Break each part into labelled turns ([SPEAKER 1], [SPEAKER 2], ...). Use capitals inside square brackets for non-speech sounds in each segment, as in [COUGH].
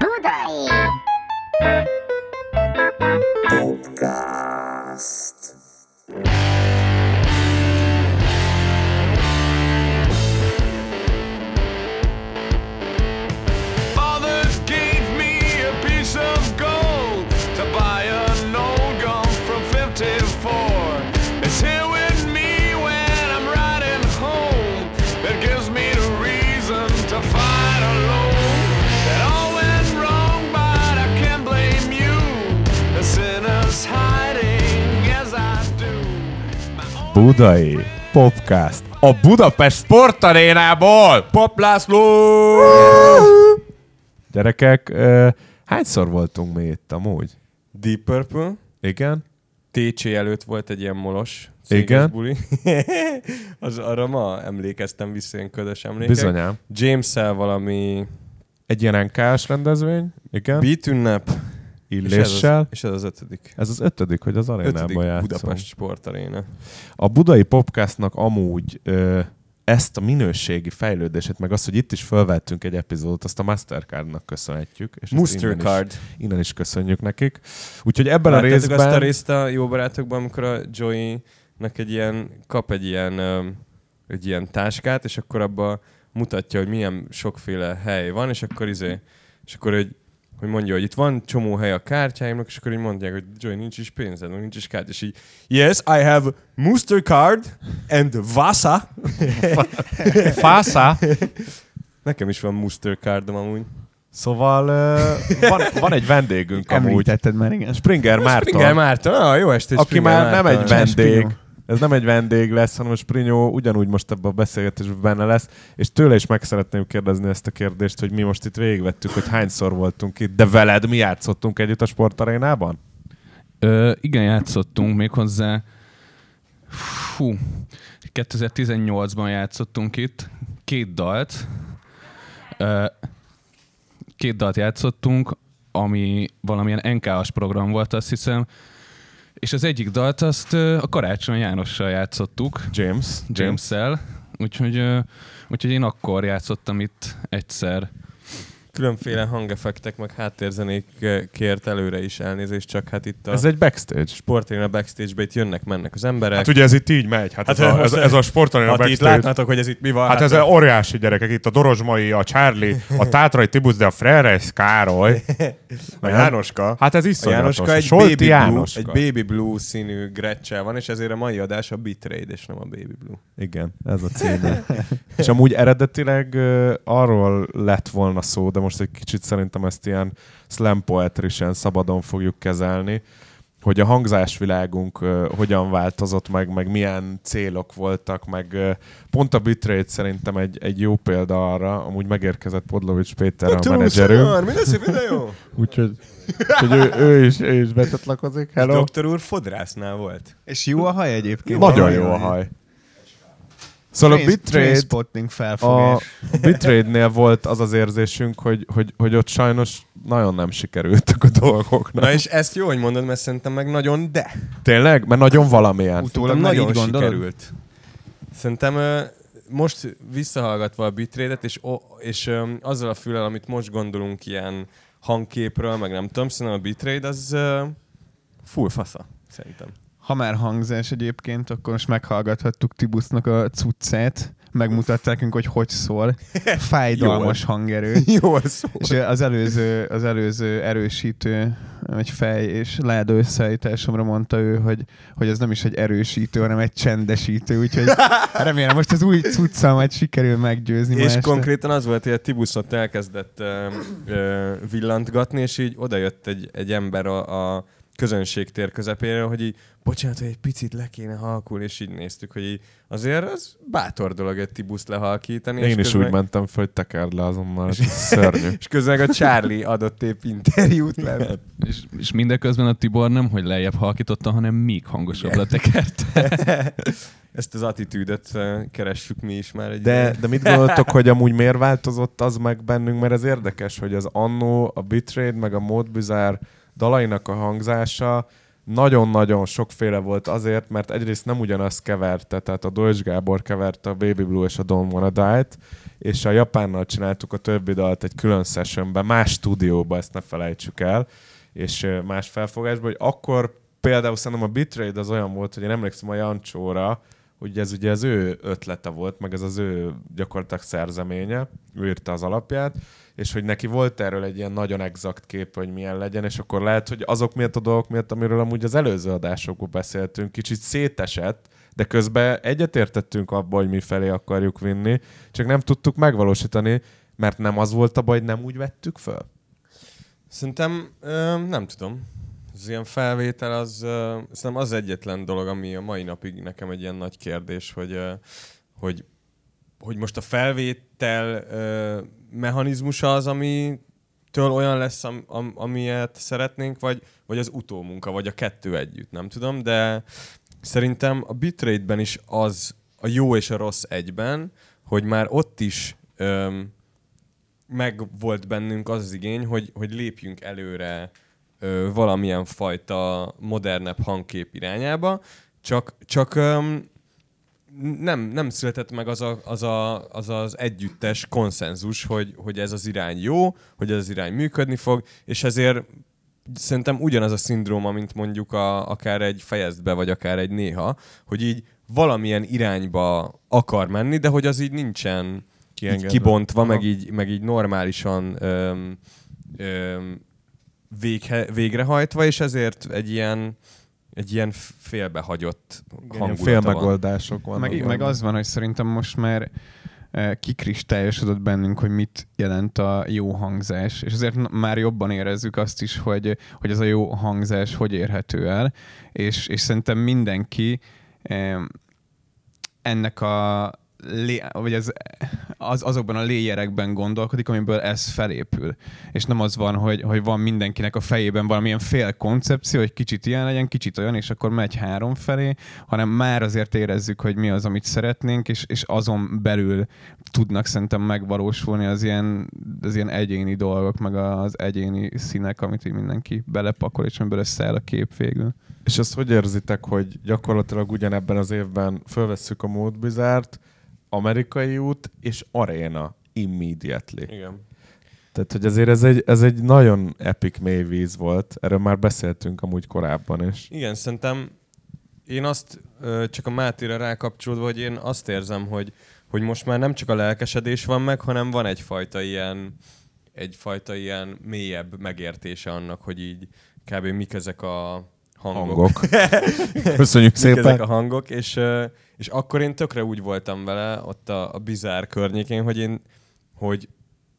[SPEAKER 1] Budai!
[SPEAKER 2] Podcast.
[SPEAKER 3] Budai Podcast. A Budapest Sportarénából! Pop László! Gyerekek, hányszor voltunk mi itt amúgy?
[SPEAKER 4] Deep Purple.
[SPEAKER 3] Igen?
[SPEAKER 4] TC előtt volt egy ilyen molos
[SPEAKER 3] Igen.
[SPEAKER 4] buli. [LAUGHS] az, arra ma emlékeztem vissza, ilyen ködös emlékek.
[SPEAKER 3] Bizonyám.
[SPEAKER 4] James-el valami
[SPEAKER 3] Egy ilyen rendezvény? Igen?
[SPEAKER 4] beat ünnep. És ez, az,
[SPEAKER 3] Illéssel?
[SPEAKER 4] és ez az ötödik.
[SPEAKER 3] Ez az ötödik, hogy az arénában játszunk.
[SPEAKER 4] Budapest Sportaréna.
[SPEAKER 3] A budai podcastnak amúgy ö, ezt a minőségi fejlődését, meg azt, hogy itt is felvettünk egy epizódot, azt a Mastercardnak köszönhetjük. És ezt innen is,
[SPEAKER 4] Mastercard.
[SPEAKER 3] innen is köszönjük nekik. Úgyhogy ebben a
[SPEAKER 4] Láttátok
[SPEAKER 3] részben...
[SPEAKER 4] azt a részt a jó barátokban, amikor a Joey-nak egy ilyen, kap egy ilyen, egy ilyen táskát, és akkor abba mutatja, hogy milyen sokféle hely van, és akkor izé, és akkor hogy, hogy mondja, hogy itt van csomó hely a kártyáimnak, és akkor így mondják, hogy Joey, nincs is pénzed, nincs is kártya, és így, yes, I have Mastercard and Vasa. [LAUGHS]
[SPEAKER 3] Fásza!
[SPEAKER 4] Nekem is van Mastercardom amúgy.
[SPEAKER 3] Szóval ö, van, van egy vendégünk amúgy.
[SPEAKER 5] Említetted már, igen.
[SPEAKER 3] Springer Márton,
[SPEAKER 4] Springer Márton, ah, jó estét,
[SPEAKER 3] aki
[SPEAKER 4] Springer
[SPEAKER 3] már nem
[SPEAKER 4] Márton.
[SPEAKER 3] egy vendég. Ez nem egy vendég lesz, hanem a Sprinyó ugyanúgy most ebben a beszélgetésben benne lesz, és tőle is meg szeretném kérdezni ezt a kérdést, hogy mi most itt végigvettük, hogy hányszor voltunk itt, de veled mi játszottunk együtt a sportarénában?
[SPEAKER 6] Ö, igen, játszottunk méghozzá. Fú, 2018-ban játszottunk itt. Két dalt. Ö, két dalt játszottunk, ami valamilyen NK-as program volt, azt hiszem. És az egyik dalt azt a Karácsony Jánossal játszottuk.
[SPEAKER 3] James.
[SPEAKER 6] James-szel. Úgyhogy, úgyhogy én akkor játszottam itt egyszer.
[SPEAKER 4] Különféle hangeffektek, meg háttérzenékért előre is elnézést, csak hát itt a
[SPEAKER 3] Ez egy backstage.
[SPEAKER 4] sportérén a backstage-be itt jönnek, mennek az emberek.
[SPEAKER 3] Hát ugye ez itt így megy. Hát,
[SPEAKER 4] Hát
[SPEAKER 3] ez, a, ez, ez a sportaréna
[SPEAKER 4] hát itt
[SPEAKER 3] backstage.
[SPEAKER 4] látnátok, hogy ez itt mi van.
[SPEAKER 3] Hát ez óriási gyerekek, itt a Dorozsmai, a Charlie, a Tátrai Tibusz, de a Freres Károly. [LAUGHS]
[SPEAKER 4] a Jánoska.
[SPEAKER 3] Hát ez
[SPEAKER 4] a
[SPEAKER 3] iszonyatos.
[SPEAKER 4] Jánoska egy
[SPEAKER 3] Solti
[SPEAKER 4] baby, blue,
[SPEAKER 3] Jánoska.
[SPEAKER 4] egy baby blue színű grecsel van, és ezért a mai adás a Bitrade, és nem a baby blue.
[SPEAKER 3] Igen, ez a címe. És amúgy eredetileg uh, arról lett volna szó, de most egy kicsit szerintem ezt ilyen slam poetrisen szabadon fogjuk kezelni, hogy a hangzásvilágunk uh, hogyan változott meg, meg milyen célok voltak, meg uh, pont a bitrate szerintem egy, egy jó példa arra, amúgy megérkezett Podlovics Péter, a menedzserünk,
[SPEAKER 4] minden szép, minden jó. [LAUGHS]
[SPEAKER 3] úgyhogy, úgyhogy ő, ő, is, ő is becsatlakozik. Hello!
[SPEAKER 4] Doktor úr fodrásznál volt.
[SPEAKER 5] És jó a haj egyébként.
[SPEAKER 3] Nagyon jó a haj. Szóval a
[SPEAKER 5] Train-
[SPEAKER 3] bitrate
[SPEAKER 5] Trainspotting
[SPEAKER 3] A. Bitrade-nél volt az az érzésünk, hogy, hogy, hogy ott sajnos nagyon nem sikerültek a dolgok.
[SPEAKER 4] Na és ezt jó, hogy mondod, mert szerintem meg nagyon de.
[SPEAKER 3] Tényleg? Mert nagyon valamilyen.
[SPEAKER 5] Utólag
[SPEAKER 4] nagyon sikerült. Szerintem most visszahallgatva a bitrate-et, és, o, és ö, azzal a fülel, amit most gondolunk ilyen hangképről, meg nem tudom, szerintem a bitrate az ö, full fasza, szerintem.
[SPEAKER 5] Ha már hangzás egyébként, akkor most meghallgathattuk Tibusznak a cuccát, megmutatták nekünk, hogy hogy szól. [LAUGHS] Fájdalmas hangerő. [LAUGHS]
[SPEAKER 4] Jól szól.
[SPEAKER 5] És az előző, az előző erősítő, egy fej és láda összeállításomra mondta ő, hogy, hogy ez nem is egy erősítő, hanem egy csendesítő, úgyhogy [LAUGHS] remélem most az új cuccal majd sikerül meggyőzni
[SPEAKER 4] És
[SPEAKER 5] este.
[SPEAKER 4] konkrétan az volt, hogy a Tibusz ott elkezdett ö, ö, villantgatni, és így odajött egy, egy ember a, a közönségtér közepéről, hogy így, bocsánat, hogy egy picit le kéne halkulni, és így néztük, hogy így, azért az bátor dolog egy Tibuszt lehalkítani. és
[SPEAKER 3] Én is
[SPEAKER 4] közben-
[SPEAKER 3] úgy mentem föl, hogy tekerd le azonnal. Ez szörnyű. [LAUGHS]
[SPEAKER 4] És közben a Charlie adott épp interjút le.
[SPEAKER 6] És, és mindeközben a Tibor nem, hogy lejjebb halkította, hanem még hangosabbra tekerte. [LAUGHS]
[SPEAKER 4] Ezt az attitűdöt keressük mi is már egy
[SPEAKER 3] De, de mit gondoltok, hogy amúgy miért változott az meg bennünk? Mert ez érdekes, hogy az annó, a Bitrate, meg a Módbizár dalainak a hangzása nagyon-nagyon sokféle volt azért, mert egyrészt nem ugyanazt keverte, tehát a Deutsch Gábor keverte a Baby Blue és a Don't Wanna Die-t, és a Japánnal csináltuk a többi dalt egy külön sessionben, más stúdióba, ezt ne felejtsük el, és más felfogásban, hogy akkor például szerintem a Bitrate az olyan volt, hogy én emlékszem a Jancsóra, hogy ez ugye az ő ötlete volt, meg ez az ő gyakorlatilag szerzeménye, ő írta az alapját, és hogy neki volt erről egy ilyen nagyon exakt kép, hogy milyen legyen, és akkor lehet, hogy azok miatt a dolgok miatt, amiről amúgy az előző adásokban beszéltünk, kicsit szétesett, de közben egyetértettünk abba, hogy mi felé akarjuk vinni, csak nem tudtuk megvalósítani, mert nem az volt a baj, nem úgy vettük föl.
[SPEAKER 4] Szerintem ö, nem tudom. Az ilyen felvétel az, ö, szerintem az egyetlen dolog, ami a mai napig nekem egy ilyen nagy kérdés, hogy, hogy, hogy most a felvétel mechanizmusa az, ami től olyan lesz, am, am, amilyet szeretnénk, vagy, vagy az utómunka, vagy a kettő együtt, nem tudom, de szerintem a bitrate-ben is az a jó és a rossz egyben, hogy már ott is öm, meg volt bennünk az, az igény, hogy, hogy lépjünk előre ö, valamilyen fajta modernebb hangkép irányába, csak, csak öm, nem, nem született meg az, a, az, a, az az együttes konszenzus, hogy, hogy ez az irány jó, hogy ez az irány működni fog, és ezért szerintem ugyanaz a szindróma, mint mondjuk a, akár egy fejeztbe, vagy akár egy néha, hogy így valamilyen irányba akar menni, de hogy az így nincsen így kibontva,
[SPEAKER 3] Aha.
[SPEAKER 4] meg így, meg így normálisan öm, öm, véghe, végrehajtva, és ezért egy ilyen, egy ilyen félbehagyott hangulata
[SPEAKER 3] fél
[SPEAKER 4] van.
[SPEAKER 5] Meg, meg az van, hogy szerintem most már eh, kikristályosodott bennünk, hogy mit jelent a jó hangzás, és azért már jobban érezzük azt is, hogy, hogy ez a jó hangzás hogy érhető el, és, és szerintem mindenki ennek a lé, vagy ez, az, azokban a léjerekben gondolkodik, amiből ez felépül. És nem az van, hogy, hogy van mindenkinek a fejében valamilyen fél koncepció, hogy kicsit ilyen legyen, kicsit olyan, és akkor megy három felé, hanem már azért érezzük, hogy mi az, amit szeretnénk, és, és azon belül tudnak szerintem megvalósulni az ilyen, az ilyen egyéni dolgok, meg az egyéni színek, amit így mindenki belepakol, és amiből összeáll a kép végül.
[SPEAKER 3] És azt hogy érzitek, hogy gyakorlatilag ugyanebben az évben fölvesszük a Mód Bizárt, amerikai út és aréna immediately.
[SPEAKER 4] Igen.
[SPEAKER 3] Tehát, hogy azért ez egy, ez egy nagyon epic mély víz volt. Erről már beszéltünk amúgy korábban is.
[SPEAKER 4] Igen, szerintem én azt, csak a Mátéra rákapcsolódva, hogy én azt érzem, hogy, hogy most már nem csak a lelkesedés van meg, hanem van egyfajta ilyen, egyfajta ilyen mélyebb megértése annak, hogy így kb. mik ezek a hangok.
[SPEAKER 3] Hangok. [LAUGHS] Köszönjük
[SPEAKER 4] Mik ezek
[SPEAKER 3] szépen.
[SPEAKER 4] a hangok, és, és akkor én tökre úgy voltam vele, ott a, a bizár környékén, hogy én, hogy,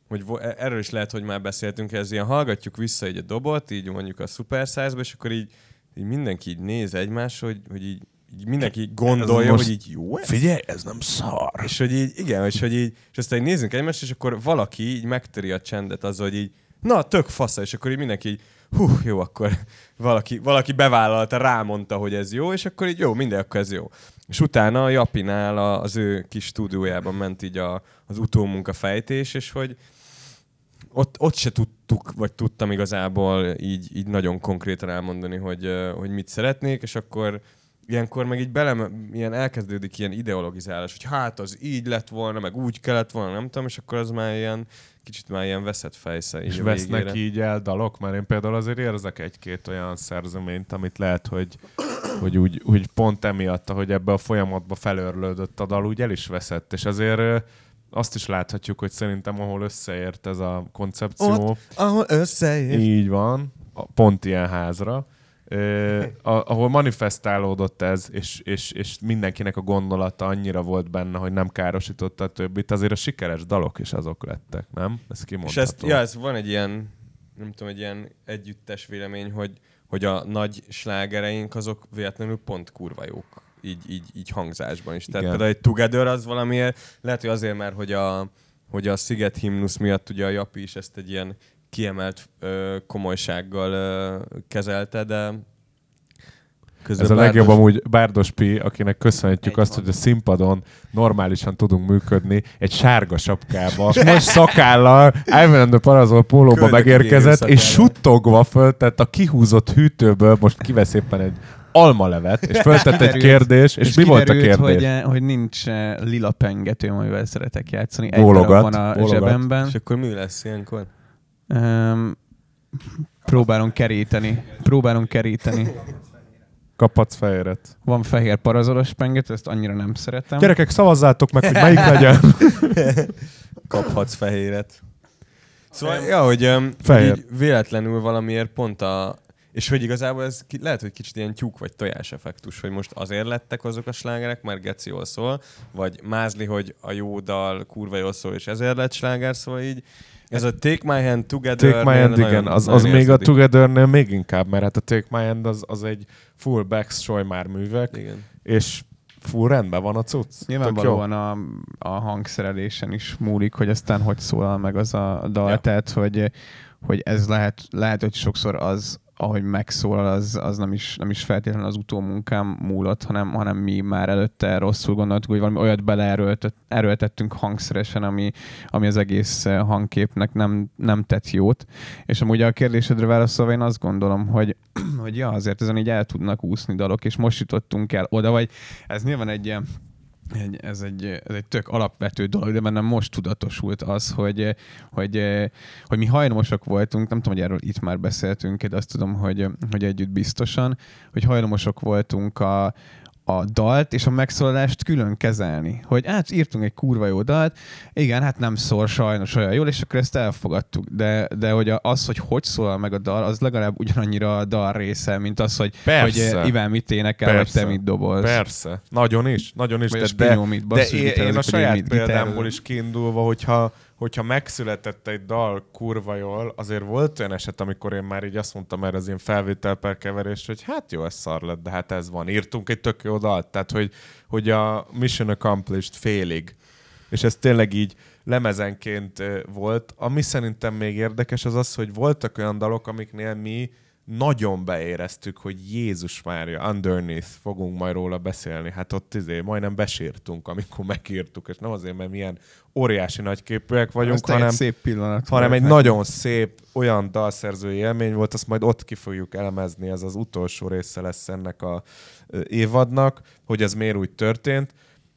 [SPEAKER 4] hogy e- erről is lehet, hogy már beszéltünk, ez ilyen hallgatjuk vissza egy a dobot, így mondjuk a Super Size-ba, és akkor így, így mindenki így néz egymásra, hogy, hogy így, így mindenki gondolja, hogy így jó ez?
[SPEAKER 3] Figyelj, ez nem szar.
[SPEAKER 4] És hogy így, igen, és hogy így, és aztán így nézzünk egymást, és akkor valaki így megtöri a csendet azzal, hogy így, na, tök fasza, és akkor így mindenki így, hú, jó, akkor valaki, valaki bevállalta, rámondta, hogy ez jó, és akkor így jó, minden, akkor ez jó. És utána a Japinál az ő kis stúdiójában ment így a, az utómunka fejtés, és hogy ott, ott se tudtuk, vagy tudtam igazából így, így nagyon konkrétan elmondani, hogy, hogy mit szeretnék, és akkor ilyenkor meg így bele, ilyen elkezdődik ilyen ideologizálás, hogy hát az így lett volna, meg úgy kellett volna, nem tudom, és akkor az már ilyen, kicsit már ilyen veszett fejsze.
[SPEAKER 3] És vesznek
[SPEAKER 4] végére.
[SPEAKER 3] így el dalok, mert én például azért érzek egy-két olyan szerzeményt, amit lehet, hogy, hogy úgy, úgy pont emiatt, hogy ebbe a folyamatba felörlődött a dal, úgy el is veszett, és azért azt is láthatjuk, hogy szerintem ahol összeért ez a koncepció,
[SPEAKER 4] Ott, ahol összeér.
[SPEAKER 3] így van, pont ilyen házra, ö, ahol manifestálódott ez, és, és, és mindenkinek a gondolata annyira volt benne, hogy nem károsította a többit, azért a sikeres dalok is azok lettek, nem? Ez
[SPEAKER 4] És
[SPEAKER 3] kimondható.
[SPEAKER 4] ezt, ja, ez van egy ilyen, nem tudom, egy ilyen együttes vélemény, hogy, hogy a nagy slágereink azok véletlenül pont kurva jók. Így, így, így hangzásban is. Tehát
[SPEAKER 3] Igen.
[SPEAKER 4] például egy Together az valamiért, lehet, hogy azért már, hogy a, hogy a Sziget himnusz miatt ugye a Japi is ezt egy ilyen kiemelt ö, komolysággal ö, kezelte, de Közben
[SPEAKER 3] Ez a
[SPEAKER 4] Bárdos-
[SPEAKER 3] legjobb amúgy Bárdos Pi, akinek köszönhetjük
[SPEAKER 4] Egy
[SPEAKER 3] azt,
[SPEAKER 4] van.
[SPEAKER 3] hogy a színpadon normálisan tudunk működni, egy sárga sapkába, most [LAUGHS] szakállal, Ivan and the Parazol pólóba megérkezett, és suttogva föltett a kihúzott hűtőből, most kivesz éppen egy almalevet, és [LAUGHS] föltett egy kérdés, és, mi volt a kérdés?
[SPEAKER 5] Hogy, eh, hogy nincs eh, lila pengetőm, amivel szeretek játszani. Egy
[SPEAKER 3] Bólogat,
[SPEAKER 5] van a
[SPEAKER 3] bólogat.
[SPEAKER 5] zsebemben.
[SPEAKER 4] És akkor mi lesz ilyenkor?
[SPEAKER 5] Um, próbálunk keríteni. Próbálunk keríteni.
[SPEAKER 3] Kaphatsz fehéret.
[SPEAKER 5] Van fehér parazolos pengető, ezt annyira nem szeretem.
[SPEAKER 3] Gyerekek, szavazzátok meg, hogy melyik [LAUGHS] legyen.
[SPEAKER 4] Kaphatsz fehéret. Szóval, ja, hogy um,
[SPEAKER 3] Fehér.
[SPEAKER 4] így véletlenül valamiért pont a... És hogy igazából ez ki, lehet, hogy kicsit ilyen tyúk vagy tojás effektus, hogy most azért lettek azok a slágerek, mert Geci jól szól, vagy mázli, hogy a jó dal kurva jól szól, és ezért lett sláger, szóval így ez a Take My Hand Together
[SPEAKER 3] Take My Hand, igen, az, az még a Together-nél még inkább, mert hát a Take My Hand az, az egy full back már művek,
[SPEAKER 4] Igen.
[SPEAKER 3] és full rendben van a cucc.
[SPEAKER 5] Nyilvánvalóan a, a hangszerelésen is múlik, hogy aztán hogy szólal meg az a dal.
[SPEAKER 3] Ja.
[SPEAKER 5] Tehát, hogy, hogy ez lehet, lehet, hogy sokszor az, ahogy megszólal, az, az nem, is, nem is feltétlenül az utómunkám múlott, hanem, hanem mi már előtte rosszul gondoltuk, hogy valami olyat beleerőltettünk hangszeresen, ami, ami az egész eh, hangképnek nem, nem tett jót. És amúgy a kérdésedre válaszolva én azt gondolom, hogy, [CLEARS THROAT] hogy ja, azért ezen így el tudnak úszni dalok, és most jutottunk el oda, vagy ez nyilván egy ilyen egy, ez, egy, ez egy tök alapvető dolog, de bennem most tudatosult az, hogy, hogy, hogy mi hajlamosak voltunk, nem tudom, hogy erről itt már beszéltünk, de azt tudom, hogy, hogy együtt biztosan, hogy hajlamosak voltunk a, a dalt és a megszólalást külön kezelni. Hogy hát írtunk egy kurva jó dalt, igen, hát nem szól sajnos olyan jól, és akkor ezt elfogadtuk. De, de hogy az, hogy hogy szólal meg a dal, az legalább ugyanannyira a dal része, mint az, hogy,
[SPEAKER 3] Persze.
[SPEAKER 5] hogy Iván mit énekel, vagy
[SPEAKER 3] Persze.
[SPEAKER 5] te mit dobolsz.
[SPEAKER 3] Persze, nagyon is, nagyon is.
[SPEAKER 5] Vagy
[SPEAKER 3] de,
[SPEAKER 5] a Spino mit
[SPEAKER 3] de én, én a
[SPEAKER 5] vagy
[SPEAKER 3] saját példámból is kiindulva, hogyha, hogyha megszületett egy dal kurva jól, azért volt olyan eset, amikor én már így azt mondtam erre az ilyen felvétel per keverés, hogy hát jó, ez szar lett, de hát ez van. Írtunk egy tök jó dalt, tehát hogy, hogy a Mission Accomplished félig. És ez tényleg így lemezenként volt. Ami szerintem még érdekes az az, hogy voltak olyan dalok, amiknél mi nagyon beéreztük, hogy Jézus Mária, Underneath, fogunk majd róla beszélni. Hát ott izé, majdnem besírtunk, amikor megírtuk, és nem azért, mert milyen óriási nagyképűek vagyunk,
[SPEAKER 5] Aztán
[SPEAKER 3] hanem,
[SPEAKER 5] egy szép pillanat
[SPEAKER 3] hanem egy
[SPEAKER 5] neki.
[SPEAKER 3] nagyon szép olyan dalszerzői élmény volt, azt majd ott ki fogjuk elemezni, ez az utolsó része lesz ennek a évadnak, hogy ez miért úgy történt.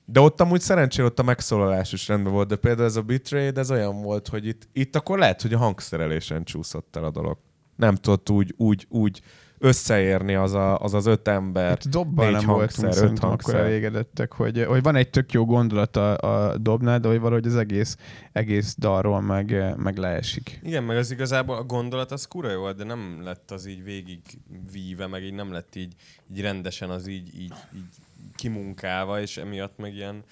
[SPEAKER 3] De ott amúgy szerencsére ott a megszólalás is rendben volt, de például ez a Betrayed, ez olyan volt, hogy itt, itt akkor lehet, hogy a hangszerelésen csúszott el a dolog. Nem tudott úgy, úgy, úgy összeérni az a, az, az öt ember.
[SPEAKER 5] Itt dobbal
[SPEAKER 3] négy
[SPEAKER 5] nem
[SPEAKER 3] hangszer,
[SPEAKER 5] voltunk
[SPEAKER 3] öt
[SPEAKER 5] szerintem akkor
[SPEAKER 3] hangszer.
[SPEAKER 5] elégedettek, hogy, hogy van egy tök jó gondolat a, a dobnál, de hogy valahogy az egész, egész dalról meg, meg leesik.
[SPEAKER 4] Igen, meg az igazából a gondolat az kura jó volt, de nem lett az így végig víve, meg így nem lett így, így rendesen az így, így, így kimunkálva, és emiatt meg ilyen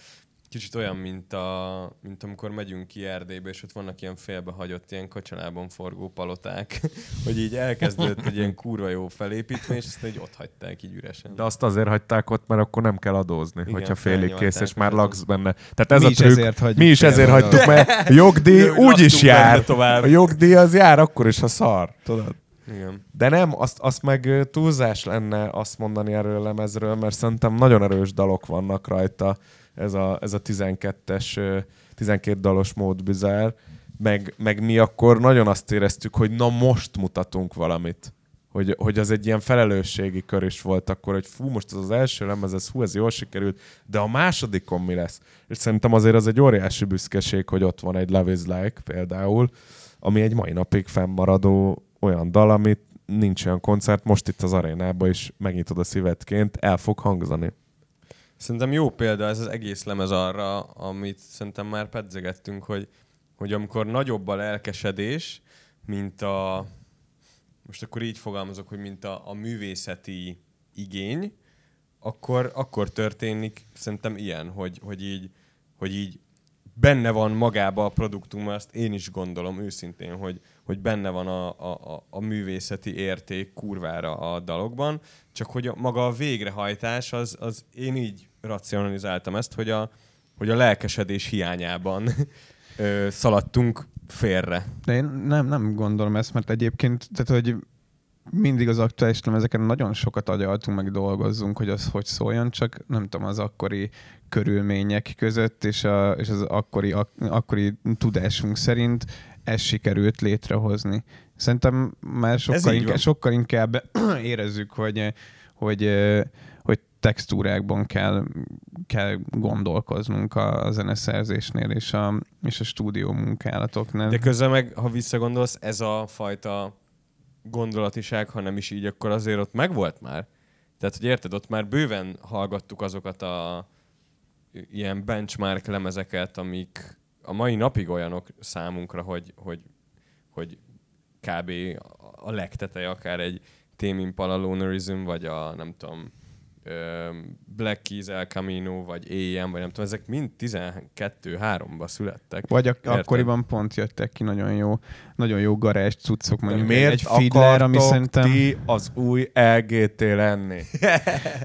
[SPEAKER 4] kicsit olyan, mint, a, mint amikor megyünk ki Erdélybe, és ott vannak ilyen félbehagyott, ilyen kacsalában forgó paloták, [LAUGHS] hogy így elkezdődött egy ilyen kurva jó felépítmény, és ezt így ott hagyták így üresen.
[SPEAKER 3] De azt azért hagyták ott, mert akkor nem kell adózni,
[SPEAKER 4] Igen,
[SPEAKER 3] hogyha félig kész, és már laksz benne. Tehát ez
[SPEAKER 5] Mi
[SPEAKER 3] a trükk.
[SPEAKER 5] ezért
[SPEAKER 3] mi is ezért hagytuk, mert a jogdíj [LAUGHS] úgy is jár.
[SPEAKER 4] tovább.
[SPEAKER 3] A jogdíj az jár akkor is, ha szar. Tudod?
[SPEAKER 4] Igen.
[SPEAKER 3] De nem, azt, azt meg túlzás lenne azt mondani erről a lemezről, mert szerintem nagyon erős dalok vannak rajta. Ez a, ez a 12-es, ö, 12 dalos mód bizár. Meg, meg mi akkor nagyon azt éreztük, hogy na most mutatunk valamit. Hogy, hogy az egy ilyen felelősségi kör is volt akkor, hogy fú, most ez az első lemez, ez, hú, ez jól sikerült, de a másodikon mi lesz? És szerintem azért az egy óriási büszkeség, hogy ott van egy Love is Like például, ami egy mai napig fennmaradó olyan dal, amit nincs olyan koncert, most itt az arénában is megnyitod a szívedként, el fog hangzani.
[SPEAKER 4] Szerintem jó példa ez az egész lemez arra, amit szerintem már pedzegettünk, hogy, hogy amikor nagyobb a lelkesedés, mint a, most akkor így fogalmazok, hogy mint a, a művészeti igény, akkor, akkor történik szerintem ilyen, hogy, hogy, így, hogy így benne van magába a produktumban, azt én is gondolom őszintén, hogy, hogy benne van a, a- a művészeti érték kurvára a dalokban, csak hogy a, maga a végrehajtás, az, az én így racionalizáltam ezt, hogy a, hogy a lelkesedés hiányában [LAUGHS] ö, szaladtunk félre.
[SPEAKER 5] De én nem, nem gondolom ezt, mert egyébként, tehát hogy mindig az aktuális lemezeken nagyon sokat agyaltunk, meg dolgozzunk, hogy az hogy szóljon, csak nem tudom, az akkori körülmények között és, a, és az akkori, ak, akkori tudásunk szerint ez sikerült létrehozni. Szerintem már sokkal, inkább, sokkal inkább [CLEARS THROAT] érezzük, hogy, hogy textúrákban kell, kell gondolkoznunk a zeneszerzésnél és a, és a stúdió munkálatoknál.
[SPEAKER 4] De közben meg, ha visszagondolsz, ez a fajta gondolatiság, ha nem is így, akkor azért ott megvolt már. Tehát, hogy érted, ott már bőven hallgattuk azokat a ilyen benchmark lemezeket, amik a mai napig olyanok számunkra, hogy, hogy, hogy kb. a legteteje akár egy Tame Impala Lonerism, vagy a nem tudom, Black Keys El Camino, vagy AM, vagy nem tudom, ezek mind 12-3-ba születtek.
[SPEAKER 5] Vagy ak- akkoriban pont jöttek ki nagyon jó, nagyon jó garázs cuccok, mondjuk
[SPEAKER 3] Miért
[SPEAKER 5] egy Fiddler, ami szerintem...
[SPEAKER 3] ti az új LGT lenni?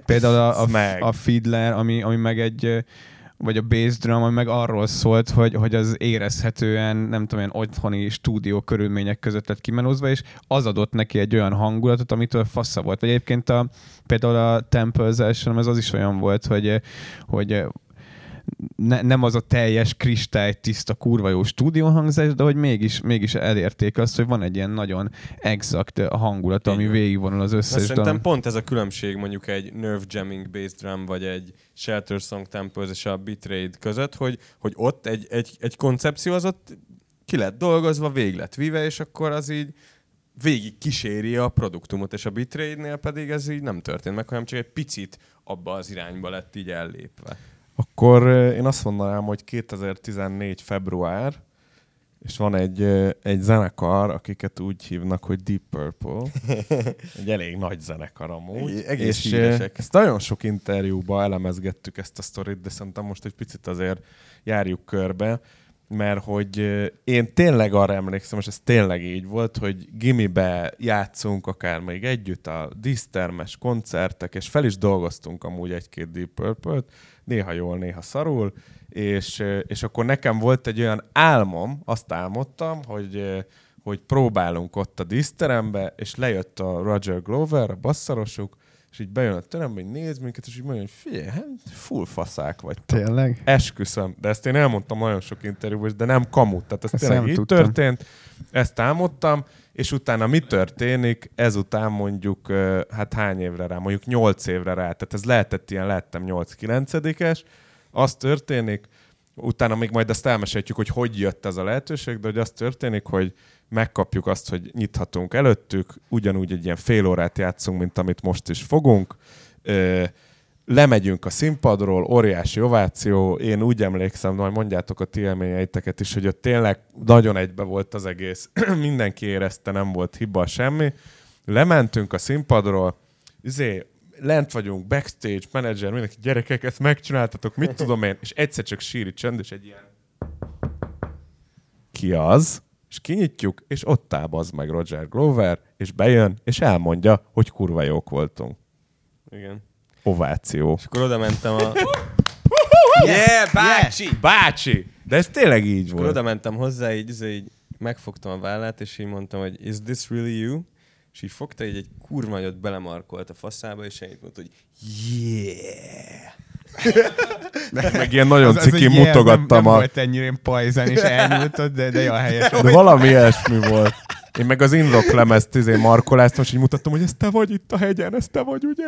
[SPEAKER 5] Például a, a, a Fiddler, ami, ami meg egy vagy a bass drum, ami meg arról szólt, hogy, hogy az érezhetően, nem tudom, ilyen otthoni stúdió körülmények között lett kimenózva, és az adott neki egy olyan hangulatot, amitől fassa volt. Vagy egyébként a, például a Temples első, ez az is olyan volt, hogy, hogy ne, nem az a teljes kristály tiszta kurva jó stúdióhangzás, de hogy mégis, mégis elérték azt, hogy van egy ilyen nagyon exakt hangulat, ami végigvonul az összes
[SPEAKER 4] szerintem
[SPEAKER 5] dal.
[SPEAKER 4] pont ez a különbség mondjuk egy Nerve Jamming bass drum, vagy egy Shelter Song Temples és a Bitrate között, hogy, hogy ott egy, egy, egy koncepció az ott ki lett dolgozva, vég lett vive, és akkor az így végig kíséri a produktumot, és a Bitrate-nél pedig ez így nem történt meg, hanem csak egy picit abba az irányba lett így ellépve.
[SPEAKER 3] Akkor én azt mondanám, hogy 2014. február, és van egy, egy zenekar, akiket úgy hívnak, hogy Deep Purple. [LAUGHS] Egy elég nagy zenekar amúgy.
[SPEAKER 4] Egész
[SPEAKER 3] és
[SPEAKER 4] híresek.
[SPEAKER 3] ezt nagyon sok interjúban elemezgettük ezt a sztorit, de szerintem most egy picit azért járjuk körbe, mert hogy én tényleg arra emlékszem, és ez tényleg így volt, hogy gimibe játszunk akár még együtt a dísztermes koncertek, és fel is dolgoztunk amúgy egy-két Deep Purple-t, néha jól, néha szarul, és, és akkor nekem volt egy olyan álmom, azt álmodtam, hogy, hogy próbálunk ott a díszterembe, és lejött a Roger Glover, a basszarosuk, és így bejön a terembe, így néz minket, és így mondja, hogy figyelj, hát full faszák vagy.
[SPEAKER 5] Tényleg?
[SPEAKER 3] Esküszöm, de ezt én elmondtam nagyon sok interjúban, de nem kamut. Tehát ez
[SPEAKER 5] Ezt
[SPEAKER 3] tényleg így
[SPEAKER 5] tudtam.
[SPEAKER 3] történt, ezt álmodtam, és utána mi történik, ezután mondjuk, hát hány évre rá, mondjuk 8 évre rá, tehát ez lehetett ilyen, lettem 8-9-es, az történik, utána még majd azt elmeséltjük, hogy hogy jött ez a lehetőség, de hogy az történik, hogy megkapjuk azt, hogy nyithatunk előttük, ugyanúgy egy ilyen fél órát játszunk, mint amit most is fogunk, lemegyünk a színpadról, óriási ováció, én úgy emlékszem, majd mondjátok a ti élményeiteket is, hogy ott tényleg nagyon egybe volt az egész, [CLEARS THROAT] mindenki érezte, nem volt hiba, semmi. Lementünk a színpadról, izé, lent vagyunk, backstage, menedzser, mindenki, gyerekek, ezt megcsináltatok, mit tudom én, és egyszer csak síri csönd, és egy ilyen. Ki az, és kinyitjuk, és ott áll az meg Roger Glover, és bejön, és elmondja, hogy kurva jók voltunk.
[SPEAKER 4] Igen.
[SPEAKER 3] Ováció.
[SPEAKER 4] És akkor oda mentem a... [LAUGHS] Yeah, bácsi!
[SPEAKER 3] Bácsi! De ez tényleg így
[SPEAKER 4] Akkor
[SPEAKER 3] volt.
[SPEAKER 4] oda mentem hozzá, így, izé, így megfogtam a vállát, és így mondtam, hogy is this really you? És így fogta, így egy kurva nagyot belemarkolt a faszába, és így mondta, hogy yeah!
[SPEAKER 3] Meg ilyen nagyon
[SPEAKER 5] Az- az
[SPEAKER 3] ciki
[SPEAKER 5] ilyen,
[SPEAKER 3] mutogattam
[SPEAKER 5] nem, nem
[SPEAKER 3] a...
[SPEAKER 5] volt ennyire ilyen pajzán, és elnyújtott, de, de jó helyes.
[SPEAKER 3] De valami ilyesmi volt. Én meg az Inrock lemezt izé markoláztam, és így mutattam, hogy ez te vagy itt a hegyen, ez te vagy, ugye?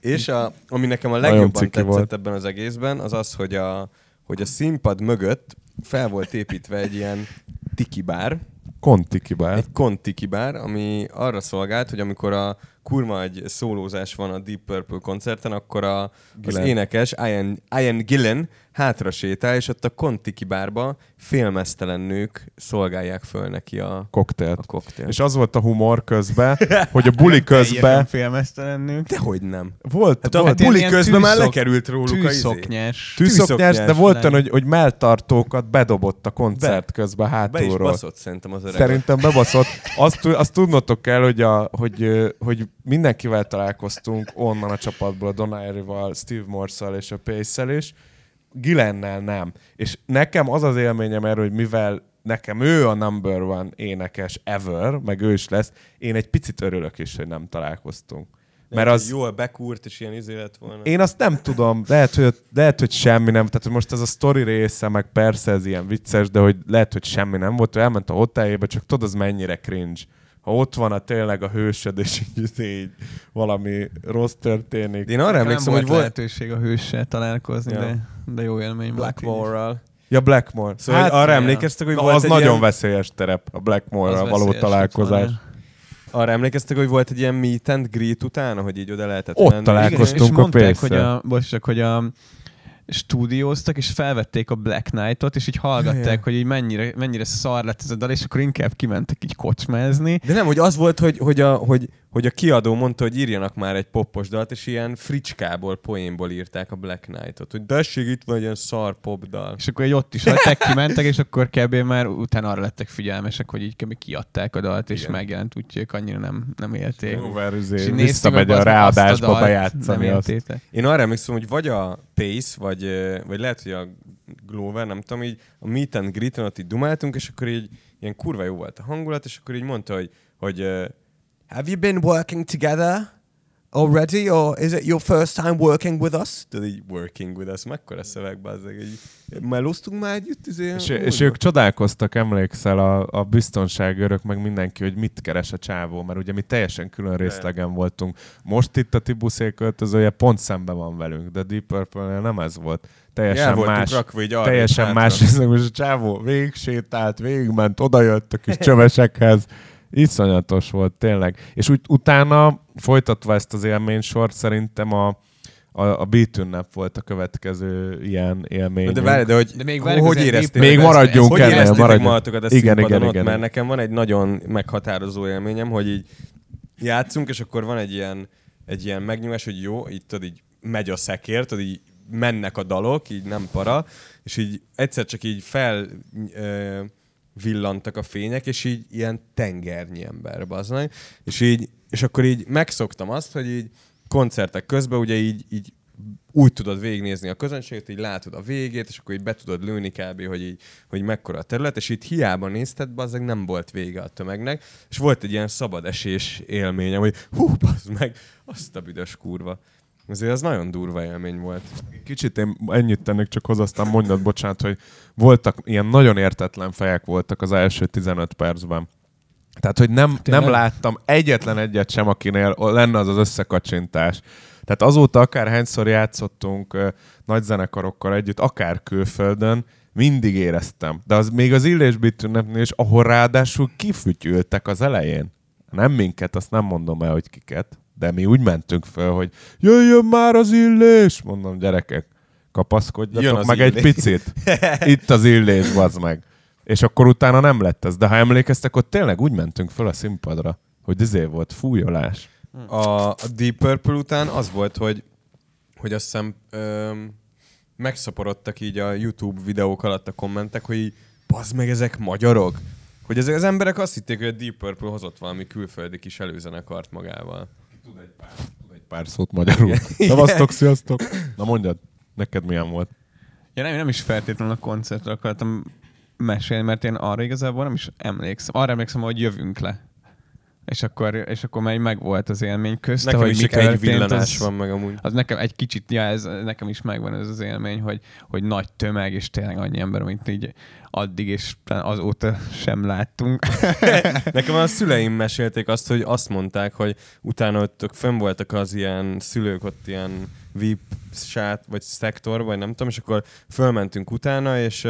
[SPEAKER 4] És a, ami nekem a legjobban tetszett
[SPEAKER 3] volt.
[SPEAKER 4] ebben az egészben, az az, hogy a, hogy a színpad mögött fel volt építve egy ilyen tikibár,
[SPEAKER 3] Konti kibár.
[SPEAKER 4] egy kontikibár, ami arra szolgált, hogy amikor a kurva egy szólózás van a Deep Purple koncerten, akkor a, az énekes Ian, Ian Gillen hátra sétál, és ott a kontikibárba félmeztelen nők szolgálják föl neki a, a
[SPEAKER 3] koktélt.
[SPEAKER 4] koktélt.
[SPEAKER 3] És az volt a humor közben, [LAUGHS] hogy a buli közben
[SPEAKER 5] félmeztelenünk.
[SPEAKER 4] Dehogy nem.
[SPEAKER 3] volt,
[SPEAKER 4] Hát a
[SPEAKER 3] volt
[SPEAKER 4] buli
[SPEAKER 5] ilyen
[SPEAKER 4] közben már
[SPEAKER 5] tűzszok-
[SPEAKER 4] lekerült róluk a izé.
[SPEAKER 5] Tűzszoknyás,
[SPEAKER 3] de volt olyan, hogy, hogy melltartókat bedobott a koncert közben
[SPEAKER 4] Be is
[SPEAKER 3] hátulról.
[SPEAKER 4] baszott szerintem az öreg.
[SPEAKER 3] Szerintem bebaszott. Azt, azt tudnotok kell, hogy, a, hogy, hogy mindenkivel találkoztunk onnan a csapatból, a Donairival, Steve Morse-szal és a Pace-szel is, Gillennel nem. És nekem az az élményem erről, hogy mivel nekem ő a number one énekes ever, meg ő is lesz, én egy picit örülök is, hogy nem találkoztunk. Mert az,
[SPEAKER 4] Jól bekúrt, és ilyen izé lett volna.
[SPEAKER 3] én azt nem tudom, lehet hogy, lehet, hogy semmi nem, tehát most ez a sztori része, meg persze ez ilyen vicces, de hogy lehet, hogy semmi nem volt, ő elment a hoteljébe, csak tudod, az mennyire cringe. Ha ott van a tényleg a hősöd, és így, így valami rossz történik.
[SPEAKER 4] Én arra emlékszem,
[SPEAKER 5] volt
[SPEAKER 4] hogy volt
[SPEAKER 5] lehetőség a hőssel találkozni,
[SPEAKER 4] Ja.
[SPEAKER 5] de, de jó élmény.
[SPEAKER 4] Blackmore-ral.
[SPEAKER 3] Ja, Blackmore.
[SPEAKER 4] Szóval hát, arra
[SPEAKER 5] ja.
[SPEAKER 4] emlékeztek, hogy
[SPEAKER 3] Na,
[SPEAKER 4] volt
[SPEAKER 3] az
[SPEAKER 4] egy
[SPEAKER 3] nagyon
[SPEAKER 4] ilyen,
[SPEAKER 3] veszélyes terep, a Blackmore-ral való találkozás.
[SPEAKER 5] volna.
[SPEAKER 4] arra emlékeztek, hogy volt egy ilyen meet and greet utána, hogy így oda lehetett
[SPEAKER 3] Ott
[SPEAKER 4] menni.
[SPEAKER 3] találkoztunk.
[SPEAKER 5] Igen, és
[SPEAKER 3] a
[SPEAKER 5] mondták,
[SPEAKER 3] Pace-szel.
[SPEAKER 5] hogy a, bocs, csak, hogy a stúdióztak, és felvették a Black Knight-ot, és így hallgatták,
[SPEAKER 4] ja.
[SPEAKER 5] hogy így mennyire, mennyire szar lett ez a dal, és akkor inkább kimentek így kocsmázni.
[SPEAKER 4] De nem, hogy az volt, hogy, hogy, a, hogy, hogy a kiadó mondta, hogy írjanak már egy poppos dalt, és ilyen fricskából, poénból írták a Black Knight-ot, hogy desség, itt van egy ilyen szar pop dal.
[SPEAKER 5] És akkor egy ott is hagyták, kimentek, és akkor kb. már utána arra lettek figyelmesek, hogy így kb. kiadták a dalt, és
[SPEAKER 4] Igen.
[SPEAKER 5] megjelent, úgyhogy annyira nem, nem élték.
[SPEAKER 3] Over,
[SPEAKER 5] És így néztük,
[SPEAKER 3] visszamegy a ráadásba bejátszani azt.
[SPEAKER 4] Én arra emlékszem, hogy vagy a Pace, vagy, ö, vagy lehet, hogy a Glover, nem tudom, így a Meet and Greet-en ott így dumáltunk, és akkor így ilyen kurva jó volt a hangulat, és akkor így mondta, hogy, hogy Have you been working together already, or is it your first time working with us? Tudod így, working with us, mekkora szöveg, bazzeg, így melóztunk már együtt, izé,
[SPEAKER 3] És, és ők csodálkoztak, emlékszel, a, a biztonságőrök, meg mindenki, hogy mit keres a csávó, mert ugye mi teljesen külön részlegen voltunk. Most itt a Tibuszé költözője pont szembe van velünk, de Deep purple nem ez volt.
[SPEAKER 4] El
[SPEAKER 3] Teljesen
[SPEAKER 4] voltunk
[SPEAKER 3] más.
[SPEAKER 4] rakva így arra,
[SPEAKER 3] Teljesen
[SPEAKER 4] hátra.
[SPEAKER 3] más részleg, most a csávó végig sétált, végigment, odajött a kis csövesekhez. Iszonyatos volt, tényleg. És úgy utána, folytatva ezt az élménysort, szerintem a, a, a Beat ünnep volt a következő ilyen élmény.
[SPEAKER 4] De várj, de hogy,
[SPEAKER 5] De még
[SPEAKER 4] hogy,
[SPEAKER 5] várjuk,
[SPEAKER 4] hogy éreztél?
[SPEAKER 3] Még
[SPEAKER 5] Ezt-
[SPEAKER 3] maradjunk
[SPEAKER 4] hogy
[SPEAKER 3] ennél,
[SPEAKER 4] éreztétek
[SPEAKER 3] maradjunk.
[SPEAKER 4] magatokat a
[SPEAKER 3] Igen,
[SPEAKER 4] színpadon
[SPEAKER 3] igen,
[SPEAKER 4] ott?
[SPEAKER 3] igen,
[SPEAKER 4] Mert
[SPEAKER 3] igen.
[SPEAKER 4] nekem van egy nagyon meghatározó élményem, hogy így játszunk, és akkor van egy ilyen, egy ilyen megnyugás, hogy jó, így tudod, így megy a szekér, tudod, így mennek a dalok, így nem para, és így egyszer csak így fel ö, villantak a fények, és így ilyen tengernyi ember, bazd és így, és akkor így megszoktam azt, hogy így koncertek közben ugye így, így úgy tudod végignézni a közönséget, így látod a végét, és akkor így be tudod lőni kb., hogy, így, hogy mekkora a terület, és itt hiába nézted, bazzeg nem volt vége a tömegnek, és volt egy ilyen szabad esés élményem, hogy hú, bazd meg, azt a büdös kurva. Azért az nagyon durva élmény volt.
[SPEAKER 3] Kicsit én ennyit tennék csak hozzá, aztán mondjad, bocsánat, hogy voltak ilyen nagyon értetlen fejek voltak az első 15 percben. Tehát, hogy nem,
[SPEAKER 5] Tényleg?
[SPEAKER 3] nem láttam egyetlen egyet sem, akinél lenne az az összekacsintás. Tehát azóta akárhányszor játszottunk ö, nagy zenekarokkal együtt, akár külföldön, mindig éreztem. De az még az illésbit ünnepnél is, ahol ráadásul kifütyültek az elején. Nem minket, azt nem mondom el, hogy kiket, de mi úgy mentünk föl, hogy jöjjön már az illés! Mondom, gyerekek, kapaszkodjatok meg egy
[SPEAKER 4] illés.
[SPEAKER 3] picit. [LAUGHS] Itt az illés, bazd meg. És akkor utána nem lett ez. De ha emlékeztek, ott tényleg úgy mentünk föl a színpadra, hogy izé volt fújolás.
[SPEAKER 4] A, a Deep Purple után az volt, hogy, hogy azt hiszem öm, megszaporodtak így a YouTube videók alatt a kommentek, hogy így, bazd meg, ezek magyarok? Hogy ezek az emberek azt hitték, hogy a Deep Purple hozott valami külföldi kis előzenekart magával.
[SPEAKER 3] Tud egy pár szót magyarul. Szevasztok, sziasztok! Na mondjad, neked milyen volt?
[SPEAKER 5] Ja, nem, nem is feltétlenül a koncertre akartam mesélni, mert én arra igazából nem is emlékszem. Arra emlékszem, hogy jövünk le. És akkor, és akkor már meg volt az élmény közte,
[SPEAKER 4] Nekem
[SPEAKER 5] hogy
[SPEAKER 4] is
[SPEAKER 5] mi
[SPEAKER 4] csak egy
[SPEAKER 5] történt,
[SPEAKER 4] villanás
[SPEAKER 5] az,
[SPEAKER 4] van meg amúgy.
[SPEAKER 5] az nekem egy kicsit, ja, ez, nekem is megvan ez az élmény, hogy, hogy nagy tömeg, és tényleg annyi ember, amit így addig és azóta sem láttunk. [LAUGHS] [LAUGHS]
[SPEAKER 4] Nekem a szüleim mesélték azt, hogy azt mondták, hogy utána ott fönn voltak az ilyen szülők ott ilyen VIP sát, vagy szektor, vagy nem tudom, és akkor fölmentünk utána, és,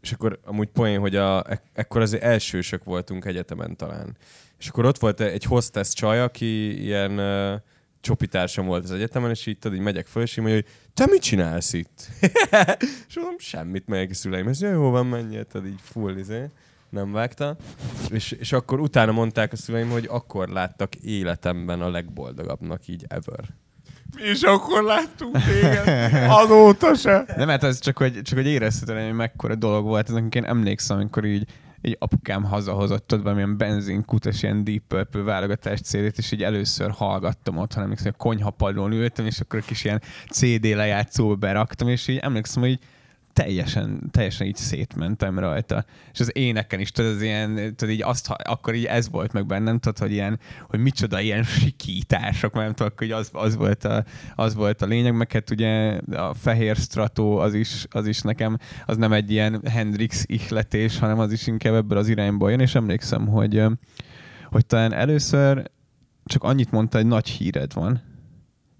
[SPEAKER 4] és akkor amúgy poén, hogy a, ek- ekkor azért elsősök voltunk egyetemen talán. És akkor ott volt egy hostess csaj, aki ilyen uh, csopitársam volt az egyetemen, és így, tudod, így megyek föl, és így mondja, hogy te mit csinálsz itt? [LAUGHS] és mondom, semmit, megyek a szüleim. Ez jó van, menjél, tudod, így full, izé. Nem vágta. És, és akkor utána mondták a szüleim, hogy akkor láttak életemben a legboldogabbnak így ever.
[SPEAKER 3] Is akkor láttunk téged. Azóta se.
[SPEAKER 5] Nem, hát ez csak, hogy, csak hogy érezhetem, hogy mekkora dolog volt. Ez nekünk én emlékszem, amikor így, így apukám hazahozott, tudod, valamilyen benzinkutas, ilyen Deep Purple válogatás CD-t, és így először hallgattam otthon, emlékszem, hogy a konyhapadlón ültem, és akkor egy kis ilyen CD lejátszóba beraktam, és így emlékszem, hogy teljesen, teljesen így szétmentem rajta. És az éneken is, tudod, az ilyen, tudod, így azt, akkor így ez volt meg bennem, tudod, hogy ilyen, hogy micsoda ilyen sikítások, mert nem tudom, így az, az, volt a, az volt a lényeg, meg hát ugye a fehér strato az is, az is nekem, az nem egy ilyen Hendrix ihletés, hanem az is inkább ebből az irányból jön, és emlékszem, hogy, hogy talán először csak annyit mondta, hogy nagy híred van.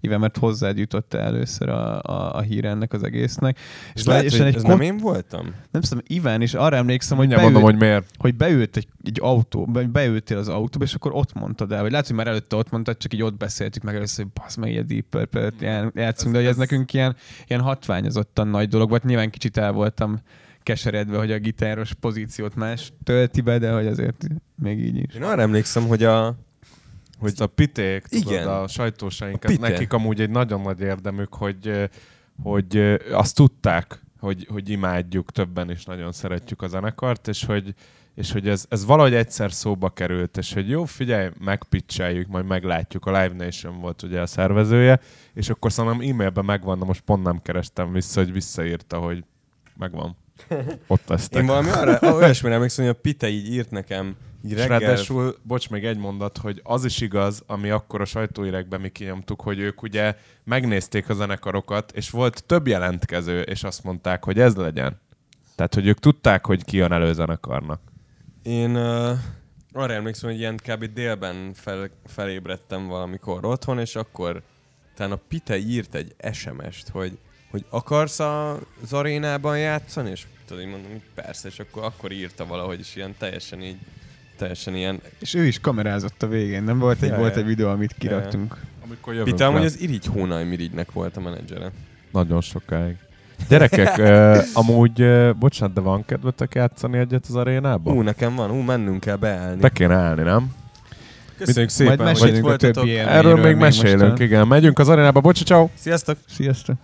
[SPEAKER 5] Ivel, mert hozzád jutott el először a, a, a hír ennek az egésznek.
[SPEAKER 4] És
[SPEAKER 5] le-
[SPEAKER 4] lehet,
[SPEAKER 5] és
[SPEAKER 4] hogy
[SPEAKER 5] egy
[SPEAKER 4] ez
[SPEAKER 5] kon-
[SPEAKER 4] nem én voltam?
[SPEAKER 5] nem tudom, Iván is arra emlékszem, hogy beült,
[SPEAKER 3] mondom, hogy miért.
[SPEAKER 5] hogy beült egy, egy autó, be- beültél az autóba, és akkor ott mondtad el, vagy lehet, hogy már előtte ott mondtad, csak így ott beszéltük meg először, hogy basz meg, egy Deep Purple-t ján- játszunk, de hogy ez,
[SPEAKER 3] ez-
[SPEAKER 5] nekünk ilyen, ilyen hatványozottan nagy dolog volt. Nyilván kicsit el voltam keseredve, hogy a gitáros pozíciót más tölti be, de hogy azért még így is.
[SPEAKER 4] Én arra emlékszem, hogy a...
[SPEAKER 3] hogy a piték, tudod,
[SPEAKER 4] Igen.
[SPEAKER 3] a sajtósaink,
[SPEAKER 4] A pite.
[SPEAKER 3] nekik amúgy egy nagyon nagy érdemük, hogy, hogy azt tudták, hogy, hogy imádjuk, többen is nagyon szeretjük a zenekart, és hogy, és hogy ez, ez valahogy egyszer szóba került, és hogy jó, figyelj, megpitcheljük, majd meglátjuk. A Live Nation volt ugye a szervezője, és akkor szerintem e-mailben megvan, de most pont nem kerestem vissza, hogy visszaírta, hogy megvan. [LAUGHS] Ott lesztek.
[SPEAKER 4] Én valami arra, olyasmire emlékszem, hogy a Pite így írt nekem, így
[SPEAKER 3] És
[SPEAKER 4] reggel...
[SPEAKER 3] ráadásul, bocs, még egy mondat, hogy az is igaz, ami akkor a sajtóírekben mi kinyomtuk, hogy ők ugye megnézték a zenekarokat, és volt több jelentkező, és azt mondták, hogy ez legyen. Tehát, hogy ők tudták, hogy ki jön elő zenekarnak.
[SPEAKER 4] Én uh, arra emlékszem, hogy ilyen kb. délben fel, felébredtem valamikor otthon, és akkor talán a Pite írt egy SMS-t, hogy, hogy akarsz az arénában játszani? És tudod, így mondom, hogy persze, és akkor, akkor írta valahogy, és ilyen teljesen így, teljesen ilyen.
[SPEAKER 5] És ő is kamerázott a végén, nem volt egy,
[SPEAKER 4] Ja,
[SPEAKER 5] volt
[SPEAKER 4] ja.
[SPEAKER 5] egy videó, amit kiraktunk.
[SPEAKER 3] Amikor jövünk
[SPEAKER 4] Pite amúgy az Irigy Hónaj Mirigynek volt a menedzsere.
[SPEAKER 3] Nagyon sokáig. Gyerekek, uh, amúgy, uh, bocsánat, de van kedvetek játszani egyet az arénában?
[SPEAKER 4] Ú, nekem van, ú, mennünk kell beállni.
[SPEAKER 3] Be kéne állni, nem?
[SPEAKER 4] Köszönjük
[SPEAKER 5] Majd
[SPEAKER 4] szépen, hogy
[SPEAKER 5] a
[SPEAKER 4] voltatok.
[SPEAKER 5] többi
[SPEAKER 3] Erről még
[SPEAKER 5] még
[SPEAKER 3] mesélünk,
[SPEAKER 5] mostan.
[SPEAKER 3] igen. Megyünk az arénába, bocsi, ciao.
[SPEAKER 4] Sziasztok!
[SPEAKER 5] Sziasztok!